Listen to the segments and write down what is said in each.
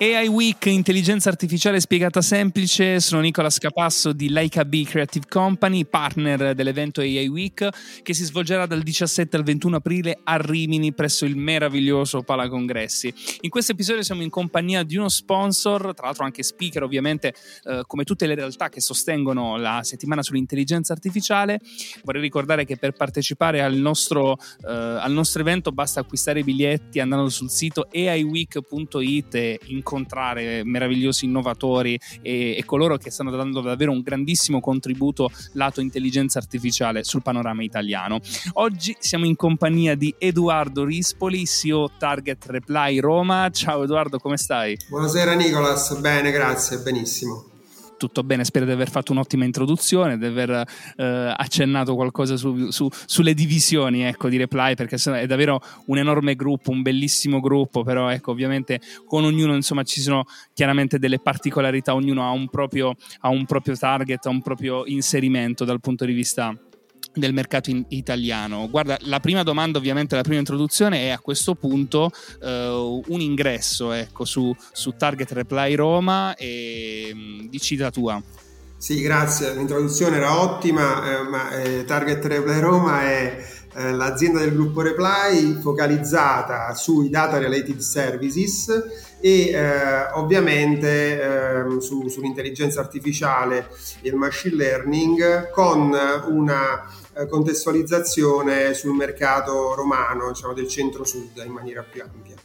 AI Week, intelligenza artificiale spiegata semplice, sono Nicola Scapasso di Leica B Creative Company, partner dell'evento AI Week che si svolgerà dal 17 al 21 aprile a Rimini presso il meraviglioso Pala Congressi. In questo episodio siamo in compagnia di uno sponsor, tra l'altro anche speaker ovviamente, eh, come tutte le realtà che sostengono la settimana sull'intelligenza artificiale. Vorrei ricordare che per partecipare al nostro, eh, al nostro evento basta acquistare i biglietti andando sul sito aiweek.it e in incontrare meravigliosi innovatori e, e, coloro che stanno dando davvero un grandissimo contributo lato intelligenza artificiale sul panorama italiano. Oggi siamo in compagnia di Edoardo Rispoli, CEO Target Reply Roma. Ciao Edoardo, come stai? Buonasera Nicolas, bene, grazie, benissimo tutto bene, spero di aver fatto un'ottima introduzione, di aver eh, accennato qualcosa su, su, sulle divisioni ecco, di Reply, perché è davvero un enorme gruppo, un bellissimo gruppo, però ecco, ovviamente con ognuno insomma, ci sono chiaramente delle particolarità, ognuno ha un proprio, ha un proprio target, ha un proprio inserimento dal punto di vista del mercato italiano. Guarda, la prima domanda, ovviamente, la prima introduzione è a questo punto uh, un ingresso ecco, su, su, Target Reply Roma e um, dici la tua. Sì, grazie, l'introduzione era ottima, eh, ma eh, Target Reply Roma è eh, l'azienda del gruppo Reply focalizzata sui data related services e eh, ovviamente eh, su, sull'intelligenza artificiale e il machine learning con una eh, contestualizzazione sul mercato romano, diciamo del centro-sud in maniera più ampia.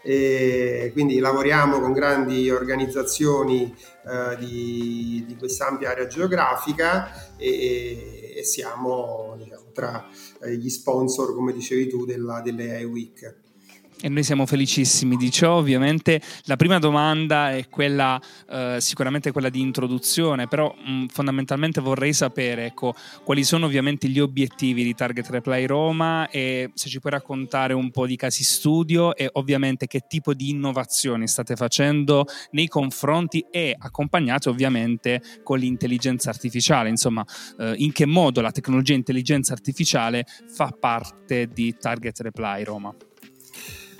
E quindi lavoriamo con grandi organizzazioni eh, di, di quest'ampia area geografica e, siamo diciamo, tra eh, gli sponsor, come dicevi tu, della, delle AI Week. E noi siamo felicissimi di ciò. Ovviamente la prima domanda è quella, eh, sicuramente quella di introduzione, però mh, fondamentalmente vorrei sapere ecco, quali sono ovviamente gli obiettivi di Target Reply Roma e se ci puoi raccontare un po' di casi studio e ovviamente che tipo di innovazioni state facendo nei confronti e accompagnate ovviamente con l'intelligenza artificiale, insomma eh, in che modo la tecnologia intelligenza artificiale fa parte di Target Reply Roma.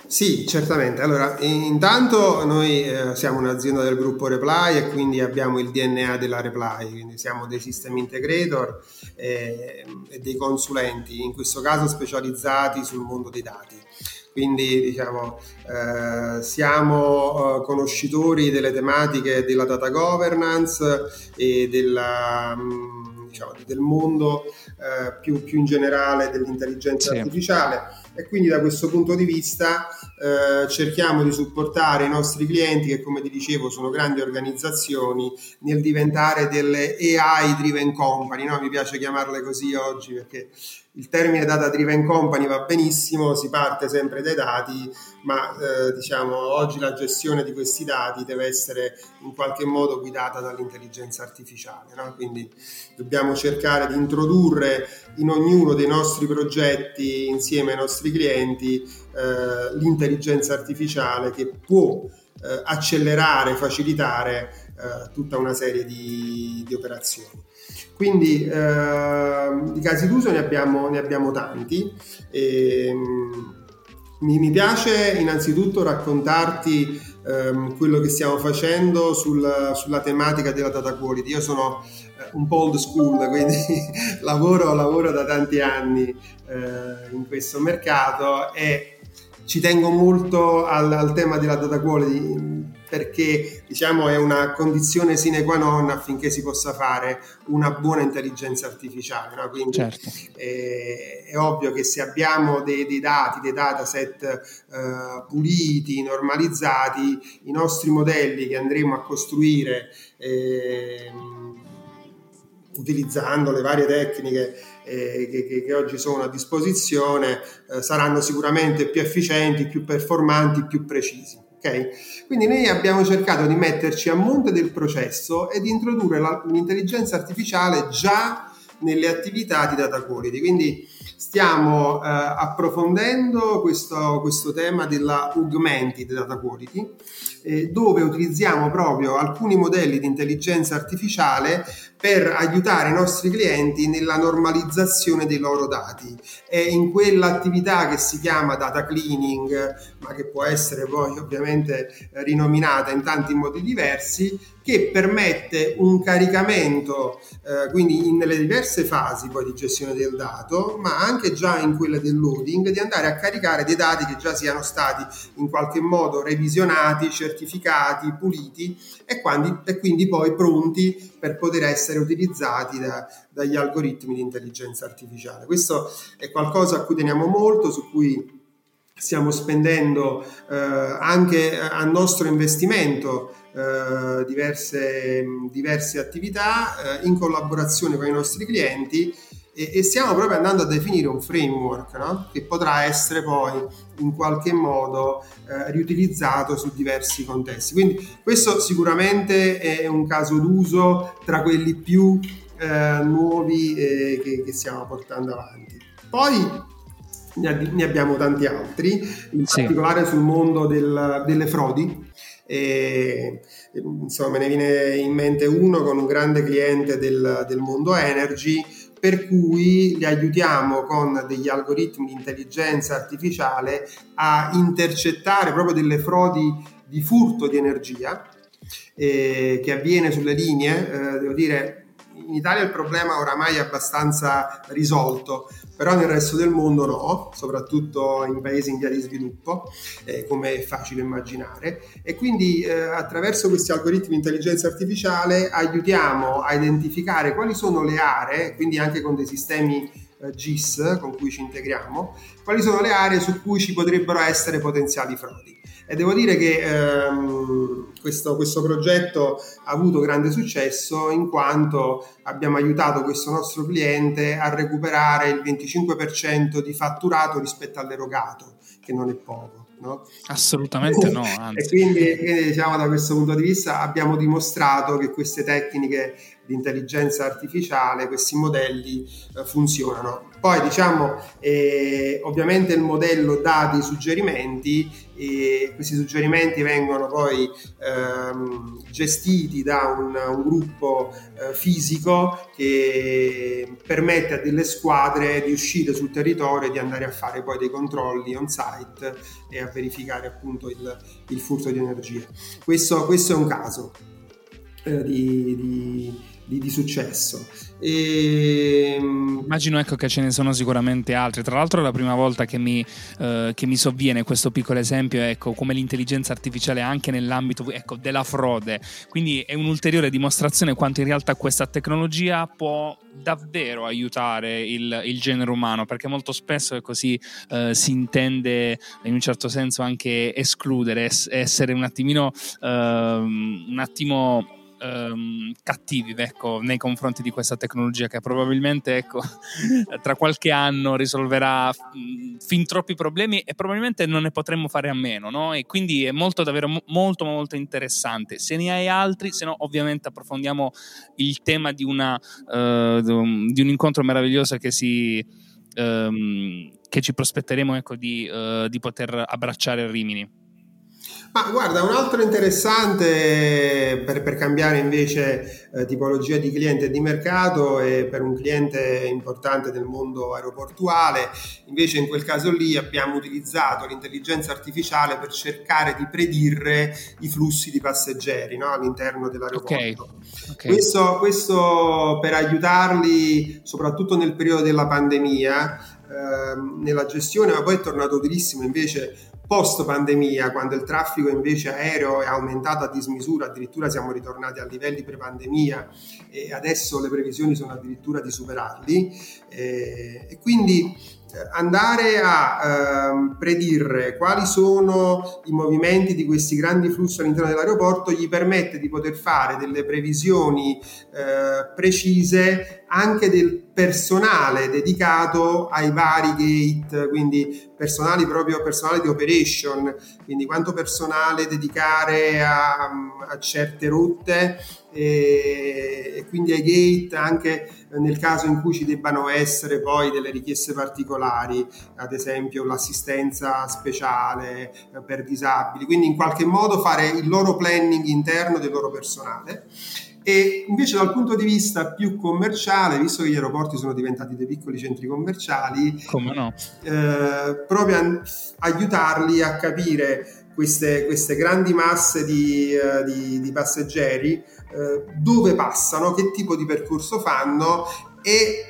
Sì, certamente. Allora, intanto noi eh, siamo un'azienda del gruppo Reply e quindi abbiamo il DNA della Reply, quindi siamo dei system integrator eh, e dei consulenti, in questo caso specializzati sul mondo dei dati. Quindi diciamo, eh, siamo eh, conoscitori delle tematiche della data governance e della... Mh, mm, diciamo, del mondo eh, più, più, in generale dell'intelligenza sì. artificiale e quindi da questo punto di vista eh, cerchiamo di supportare i nostri clienti che come ti dicevo sono grandi organizzazioni nel diventare delle AI driven company, no? mi piace chiamarle così oggi perché il termine data driven company va benissimo, si parte sempre dai dati, ma eh, diciamo oggi la gestione di questi dati deve essere in qualche modo guidata dall'intelligenza artificiale, no? quindi dobbiamo cercare di introdurre in ognuno dei nostri progetti insieme ai nostri clienti eh, l'intelligenza artificiale che può eh, accelerare, facilitare eh, tutta una serie di, di operazioni. Quindi eh, di casi d'uso ne abbiamo, ne abbiamo tanti. E, ehm, mi, mi, piace innanzitutto raccontarti ehm, quello che stiamo facendo sul, sulla tematica della data quality. Io sono eh, un po' old school, quindi lavoro, lavoro, da tanti anni eh, in questo mercato e ci tengo molto al, al tema della data quality perché diciamo è una condizione sine qua non affinché si possa fare una buona intelligenza artificiale. No? Quindi certo. è, è, ovvio che se abbiamo dei, dei dati, dei dataset uh, puliti, normalizzati, i nostri modelli che andremo a costruire eh, utilizzando le varie tecniche eh, che, che, oggi sono a disposizione eh, saranno sicuramente più efficienti, più performanti, più precisi. Okay? Quindi noi abbiamo cercato di metterci a monte del processo e di introdurre la, l'intelligenza artificiale già nelle attività di data quality. Quindi stiamo eh, approfondendo questo, questo, tema della augmented data quality, eh, dove utilizziamo proprio alcuni modelli di intelligenza artificiale per aiutare i nostri clienti nella normalizzazione dei loro dati. È in quell'attività che si chiama data cleaning, ma che può essere poi ovviamente rinominata in tanti modi diversi, che permette un caricamento, eh, quindi nelle diverse fasi poi di gestione del dato, ma anche già in quelle del loading, di andare a caricare dei dati che già siano stati in qualche modo revisionati, certificati, puliti e, quindi, e quindi poi pronti per poter essere utilizzati da, dagli algoritmi di intelligenza artificiale. Questo è qualcosa a cui teniamo molto, su cui stiamo spendendo eh, anche a nostro investimento eh, diverse, diverse, attività eh, in collaborazione con i nostri clienti e, e, stiamo proprio andando a definire un framework no? che potrà essere poi in qualche modo eh, riutilizzato su diversi contesti. Quindi questo sicuramente è un caso d'uso tra quelli più eh, nuovi eh, che, che stiamo portando avanti. Poi ne abbiamo tanti altri, in sì. particolare sul mondo del, delle frodi. E, insomma, me ne viene in mente uno con un grande cliente del, del mondo energy per cui li aiutiamo con degli algoritmi di intelligenza artificiale a intercettare proprio delle frodi di furto di energia eh, che avviene sulle linee. Eh, devo dire, in Italia il problema oramai è abbastanza risolto, però nel resto del mondo no, soprattutto in paesi in via di sviluppo, eh, come è facile immaginare. E quindi eh, attraverso questi algoritmi di intelligenza artificiale aiutiamo a identificare quali sono le aree, quindi anche con dei sistemi eh, GIS con cui ci integriamo, quali sono le aree su cui ci potrebbero essere potenziali frodi. E devo dire che ehm, questo, questo, progetto ha avuto grande successo in quanto abbiamo aiutato questo nostro cliente a recuperare il 25% di fatturato rispetto all'erogato, che non è poco. No? Assolutamente no. E quindi, quindi diciamo, da questo punto di vista abbiamo dimostrato che queste tecniche di intelligenza artificiale, questi modelli eh, funzionano. Poi diciamo, eh, ovviamente il modello dà dei suggerimenti e questi suggerimenti vengono poi ehm, gestiti da un, un gruppo eh, fisico che permette a delle squadre di uscire sul territorio e di andare a fare poi dei controlli on site e a verificare appunto il, il furto di energia. Questo, questo è un caso eh, di, di di, di successo. E... Ehm, Immagino ecco, che ce ne sono sicuramente altri. Tra l'altro, è la prima volta che mi, eh, che mi sovviene questo piccolo esempio, ecco, come l'intelligenza artificiale anche nell'ambito ecco, della frode. Quindi è un'ulteriore dimostrazione quanto in realtà questa tecnologia può davvero aiutare il, il genere umano, perché molto spesso è così eh, si intende in un certo senso anche escludere, essere un attimino, eh, un attimo ehm, cattivi ecco, nei confronti di questa tecnologia che probabilmente ecco, tra qualche anno risolverà fin troppi problemi e probabilmente non ne potremmo fare a meno no? e quindi è molto davvero molto molto interessante se ne hai altri se no ovviamente approfondiamo il tema di, una, uh, di un incontro meraviglioso che si um, che ci prospetteremo ecco, di, uh, di poter abbracciare a Rimini ma guarda, un altro interessante per, per cambiare invece eh, tipologia di cliente e di mercato e per un cliente importante del mondo aeroportuale, invece in quel caso lì abbiamo utilizzato l'intelligenza artificiale per cercare di predire i flussi di passeggeri no? all'interno dell'aeroporto. Okay. Okay. Questo, questo per aiutarli soprattutto nel periodo della pandemia ehm, nella gestione, ma poi è tornato utilissimo invece post pandemia, quando il traffico invece aereo è aumentato a dismisura, addirittura siamo ritornati a livelli pre-pandemia e adesso le previsioni sono addirittura di superarli. Eh, e quindi eh, andare a eh, predire quali sono i movimenti di questi grandi flussi all'interno dell'aeroporto gli permette di poter fare delle previsioni eh, precise anche del personale dedicato ai vari gate, quindi personali proprio personale di operation, quindi quanto personale dedicare a, a certe rotte e, e, quindi ai gate anche nel caso in cui ci debbano essere poi delle richieste particolari, ad esempio l'assistenza speciale per disabili, quindi in qualche modo fare il loro planning interno del loro personale. E invece dal punto di vista più commerciale, visto che gli aeroporti sono diventati dei piccoli centri commerciali, no? eh, proprio a, aiutarli a capire queste, queste grandi masse di, uh, di, di passeggeri, uh, dove passano, che tipo di percorso fanno e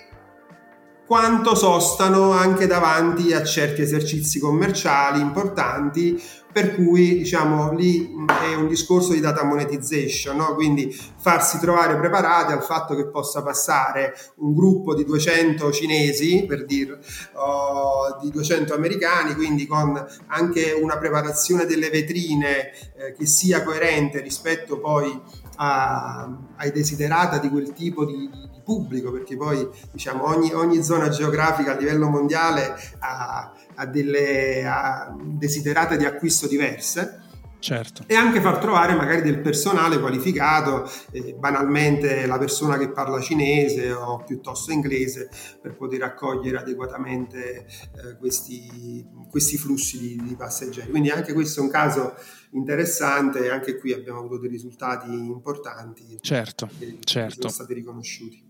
quanto sostano anche davanti a certi esercizi commerciali importanti per cui diciamo lì è un discorso di data monetization, no? quindi farsi trovare preparati al fatto che possa passare un gruppo di 200 cinesi, per dire, o di 200 americani, quindi con anche una preparazione delle vetrine eh, che sia coerente rispetto poi a, ai desiderata di quel tipo di, di, pubblico, perché poi diciamo ogni, ogni zona geografica a livello mondiale ha a delle a desiderate di acquisto diverse. Certo. E anche far trovare magari del personale qualificato, eh, banalmente la persona che parla cinese o piuttosto inglese, per poter accogliere adeguatamente eh, questi, questi, flussi di, di, passeggeri. Quindi anche questo è un caso interessante anche qui abbiamo avuto dei risultati importanti certo, che certo. sono stati riconosciuti.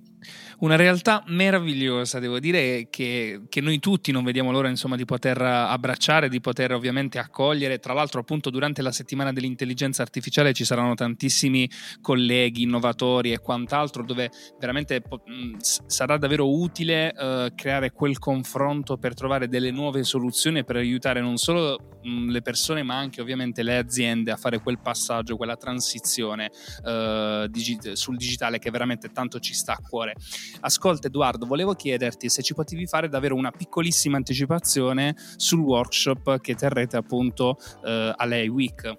Una realtà meravigliosa, devo dire, che, che noi tutti non vediamo l'ora insomma, di poter abbracciare, di poter ovviamente accogliere. Tra l'altro, appunto, durante la settimana dell'intelligenza artificiale ci saranno tantissimi colleghi, innovatori e quant'altro, dove veramente mh, sarà davvero utile uh, creare quel confronto per trovare delle nuove soluzioni e per aiutare non solo mh, le persone, ma anche ovviamente le aziende a fare quel passaggio, quella transizione uh, digi- sul digitale che veramente tanto ci sta a cuore. Ascolta Edoardo, volevo chiederti se ci potevi fare davvero una piccolissima anticipazione sul workshop che terrete appunto eh, all'AI Week.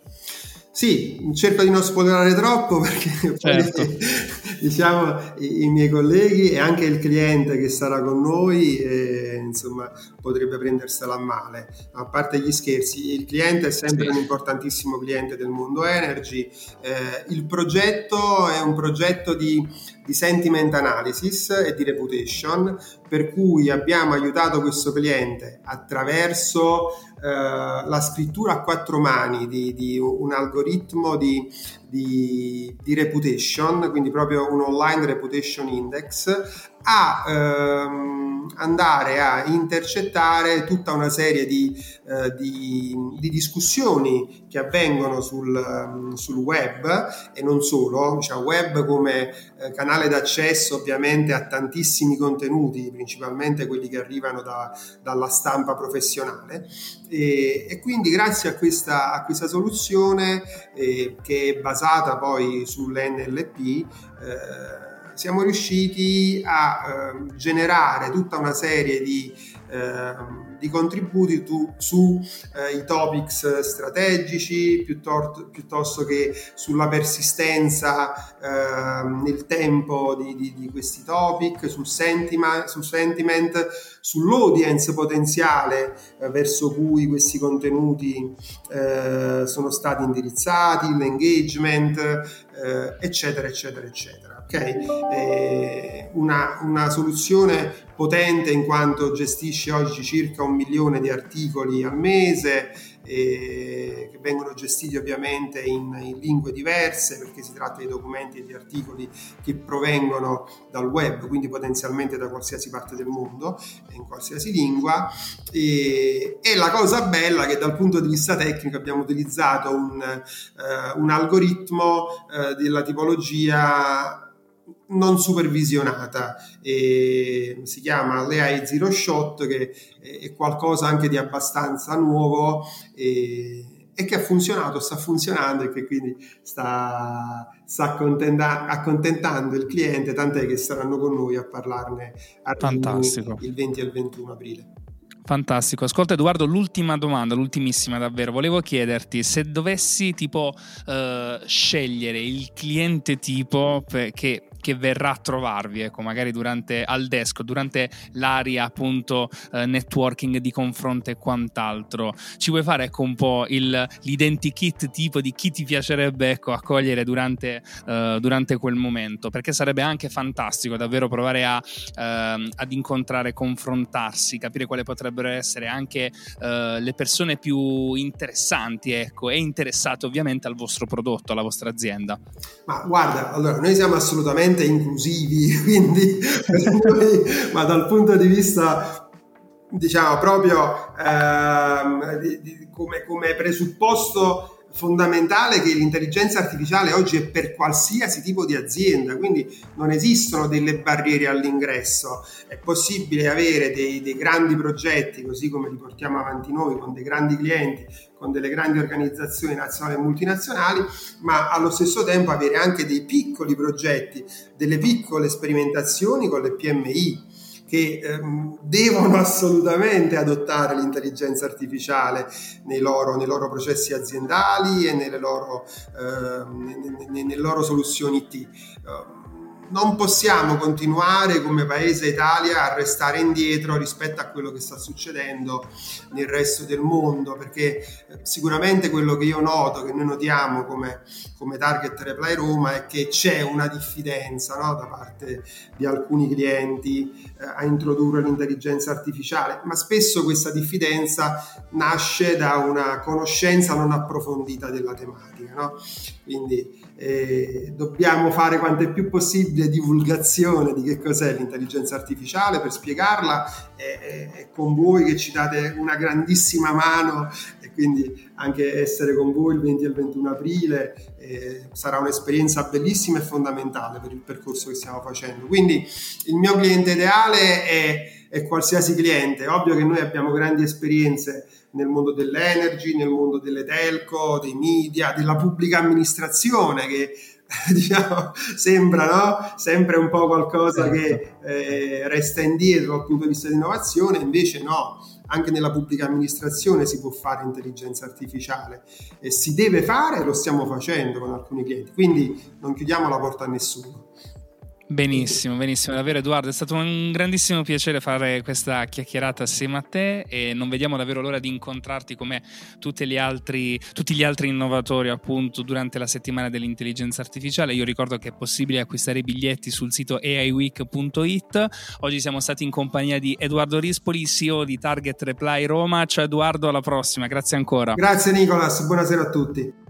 Sì, cerco di non spoilerare troppo perché certo. poi, diciamo i, i, miei colleghi e anche il cliente che sarà con noi eh, insomma potrebbe prendersela a male. A parte gli scherzi, il cliente è sempre sì. un importantissimo cliente del mondo energy. Eh, il progetto è un progetto di, di sentiment analysis e di reputation per cui abbiamo aiutato questo cliente attraverso la scrittura a quattro mani di, di un algoritmo di, di, di, reputation, quindi proprio un online reputation index, a ehm, andare a intercettare tutta una serie di, eh, di, di discussioni che avvengono sul, um, sul, web e non solo, diciamo web come eh, canale d'accesso ovviamente a tantissimi contenuti, principalmente quelli che arrivano da, dalla stampa professionale e, e, quindi grazie a questa, a questa soluzione eh, che è basata poi sull'NLP eh, siamo riusciti a eh, generare tutta una serie di, eh, di contributi tu, sui eh, topics strategici piuttosto, piuttosto, che sulla persistenza ehm, nel tempo di, di, di, questi topic, sul, sentima, sul sentiment, sull'audience potenziale eh, verso cui questi contenuti eh, sono stati indirizzati, l'engagement, eh, eccetera, eccetera, eccetera okay? eh, una, una, soluzione potente in quanto gestisce oggi circa un milione di articoli al mese eh, che vengono gestiti ovviamente in, in, lingue diverse perché si tratta di documenti e di articoli che provengono dal web, quindi potenzialmente da qualsiasi parte del mondo, in qualsiasi lingua. E, e la cosa bella è che dal punto di vista tecnico abbiamo utilizzato un, eh, un algoritmo eh, della tipologia non supervisionata. E si chiama l'AI Zero Shot, che è qualcosa anche di abbastanza nuovo e, e che ha funzionato, sta funzionando e che quindi sta, sta accontentando il cliente, tant'è che saranno con noi a parlarne a il 20 e il 21 aprile. Fantastico. Ascolta Edoardo, l'ultima domanda, l'ultimissima davvero. Volevo chiederti se dovessi tipo uh, scegliere il cliente tipo che che verrà a trovarvi, ecco, magari durante al desk, durante l'area appunto eh, networking di confronto e quant'altro. Ci vuoi fare ecco un po' il, l'identikit tipo di chi ti piacerebbe ecco, accogliere durante, eh, durante quel momento? Perché sarebbe anche fantastico davvero provare a, eh, ad incontrare, confrontarsi, capire quali potrebbero essere anche eh, le persone più interessanti ecco, e interessate ovviamente al vostro prodotto, alla vostra azienda. Ma guarda, allora noi siamo assolutamente inclusivi, quindi noi, ma dal punto di vista diciamo proprio ehm, di, di, come, come presupposto fondamentale che l'intelligenza artificiale oggi è per qualsiasi tipo di azienda, quindi non esistono delle barriere all'ingresso, è possibile avere dei, dei, grandi progetti, così come li portiamo avanti noi, con dei grandi clienti, con delle grandi organizzazioni nazionali e multinazionali, ma allo stesso tempo avere anche dei piccoli progetti, delle piccole sperimentazioni con le PMI che ehm, devono assolutamente adottare l'intelligenza artificiale nei loro, nei loro processi aziendali e nelle loro, ehm, nelle loro soluzioni IT non possiamo continuare come paese Italia a restare indietro rispetto a quello che sta succedendo nel resto del mondo, perché eh, sicuramente quello che io noto, che noi notiamo come, come Target Reply Roma, è che c'è una diffidenza no, da parte di alcuni clienti eh, a introdurre l'intelligenza artificiale, ma spesso questa diffidenza nasce da una conoscenza non approfondita della tematica. No? Quindi eh, dobbiamo fare quanto è più possibile divulgazione di che cos'è l'intelligenza artificiale per spiegarla e, e, con voi che ci date una grandissima mano e quindi anche essere con voi il 20 e il 21 aprile eh, sarà un'esperienza bellissima e fondamentale per il percorso che stiamo facendo. Quindi il mio cliente ideale è, è qualsiasi cliente, ovvio che noi abbiamo grandi esperienze nel mondo dell'energy, nel mondo delle telco, dei media, della pubblica amministrazione che diciamo, sembra no? sempre un po' qualcosa certo. che eh, resta indietro dal punto di vista di innovazione, invece no, anche nella pubblica amministrazione si può fare intelligenza artificiale e si deve fare, lo stiamo facendo con alcuni clienti, quindi non chiudiamo la porta a nessuno. Benissimo, benissimo, davvero Edoardo, è stato un grandissimo piacere fare questa chiacchierata assieme a te e non vediamo davvero l'ora di incontrarti come tutti gli altri, tutti gli altri innovatori appunto durante la settimana dell'intelligenza artificiale. Io ricordo che è possibile acquistare i biglietti sul sito aiweek.it. Oggi siamo stati in compagnia di Edoardo Rispoli, CEO di Target Reply Roma. Ciao Edoardo, alla prossima, grazie ancora. Grazie Nicolas, buonasera a tutti.